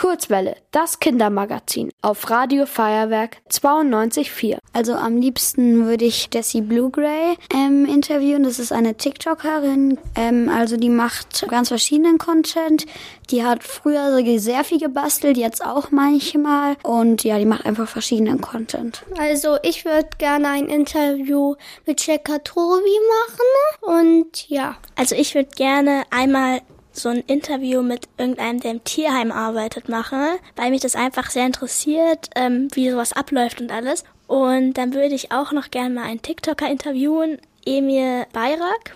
Kurzwelle, das Kindermagazin auf Radio Feuerwerk 92.4. Also am liebsten würde ich Jessie Bluegray ähm, interviewen. Das ist eine TikTokerin. Ähm, also die macht ganz verschiedenen Content. Die hat früher sehr viel gebastelt, jetzt auch manchmal. Und ja, die macht einfach verschiedenen Content. Also ich würde gerne ein Interview mit Checker Tobi machen. Und ja. Also ich würde gerne einmal so ein Interview mit irgendeinem, der im Tierheim arbeitet, mache, weil mich das einfach sehr interessiert, ähm, wie sowas abläuft und alles. Und dann würde ich auch noch gerne mal einen TikToker interviewen, Emil Bayrak.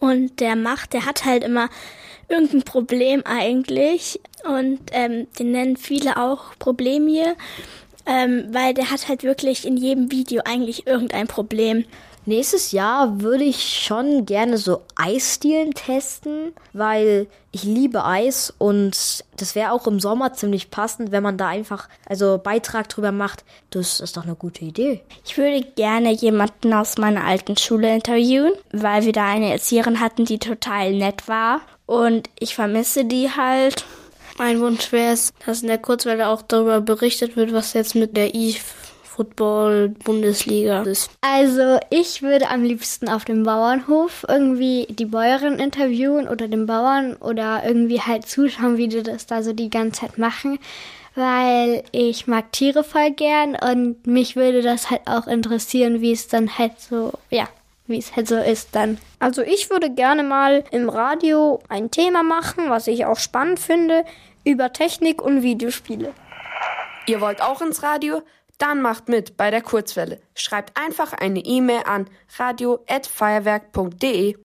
Und der macht, der hat halt immer irgendein Problem eigentlich. Und ähm, den nennen viele auch Problemie, ähm, weil der hat halt wirklich in jedem Video eigentlich irgendein Problem. Nächstes Jahr würde ich schon gerne so Eisstielen testen, weil ich liebe Eis und das wäre auch im Sommer ziemlich passend, wenn man da einfach also Beitrag drüber macht. Das ist doch eine gute Idee. Ich würde gerne jemanden aus meiner alten Schule interviewen, weil wir da eine Erzieherin hatten, die total nett war und ich vermisse die halt. Mein Wunsch wäre es, dass in der Kurzwelle auch darüber berichtet wird, was jetzt mit der I Football-Bundesliga ist. Also ich würde am liebsten auf dem Bauernhof irgendwie die Bäuerin interviewen oder den Bauern oder irgendwie halt zuschauen, wie die das da so die ganze Zeit machen, weil ich mag Tiere voll gern und mich würde das halt auch interessieren, wie es dann halt so, ja, wie es halt so ist dann. Also ich würde gerne mal im Radio ein Thema machen, was ich auch spannend finde, über Technik und Videospiele. Ihr wollt auch ins Radio? Dann macht mit bei der Kurzwelle. Schreibt einfach eine E-Mail an radio@feuerwerk.de.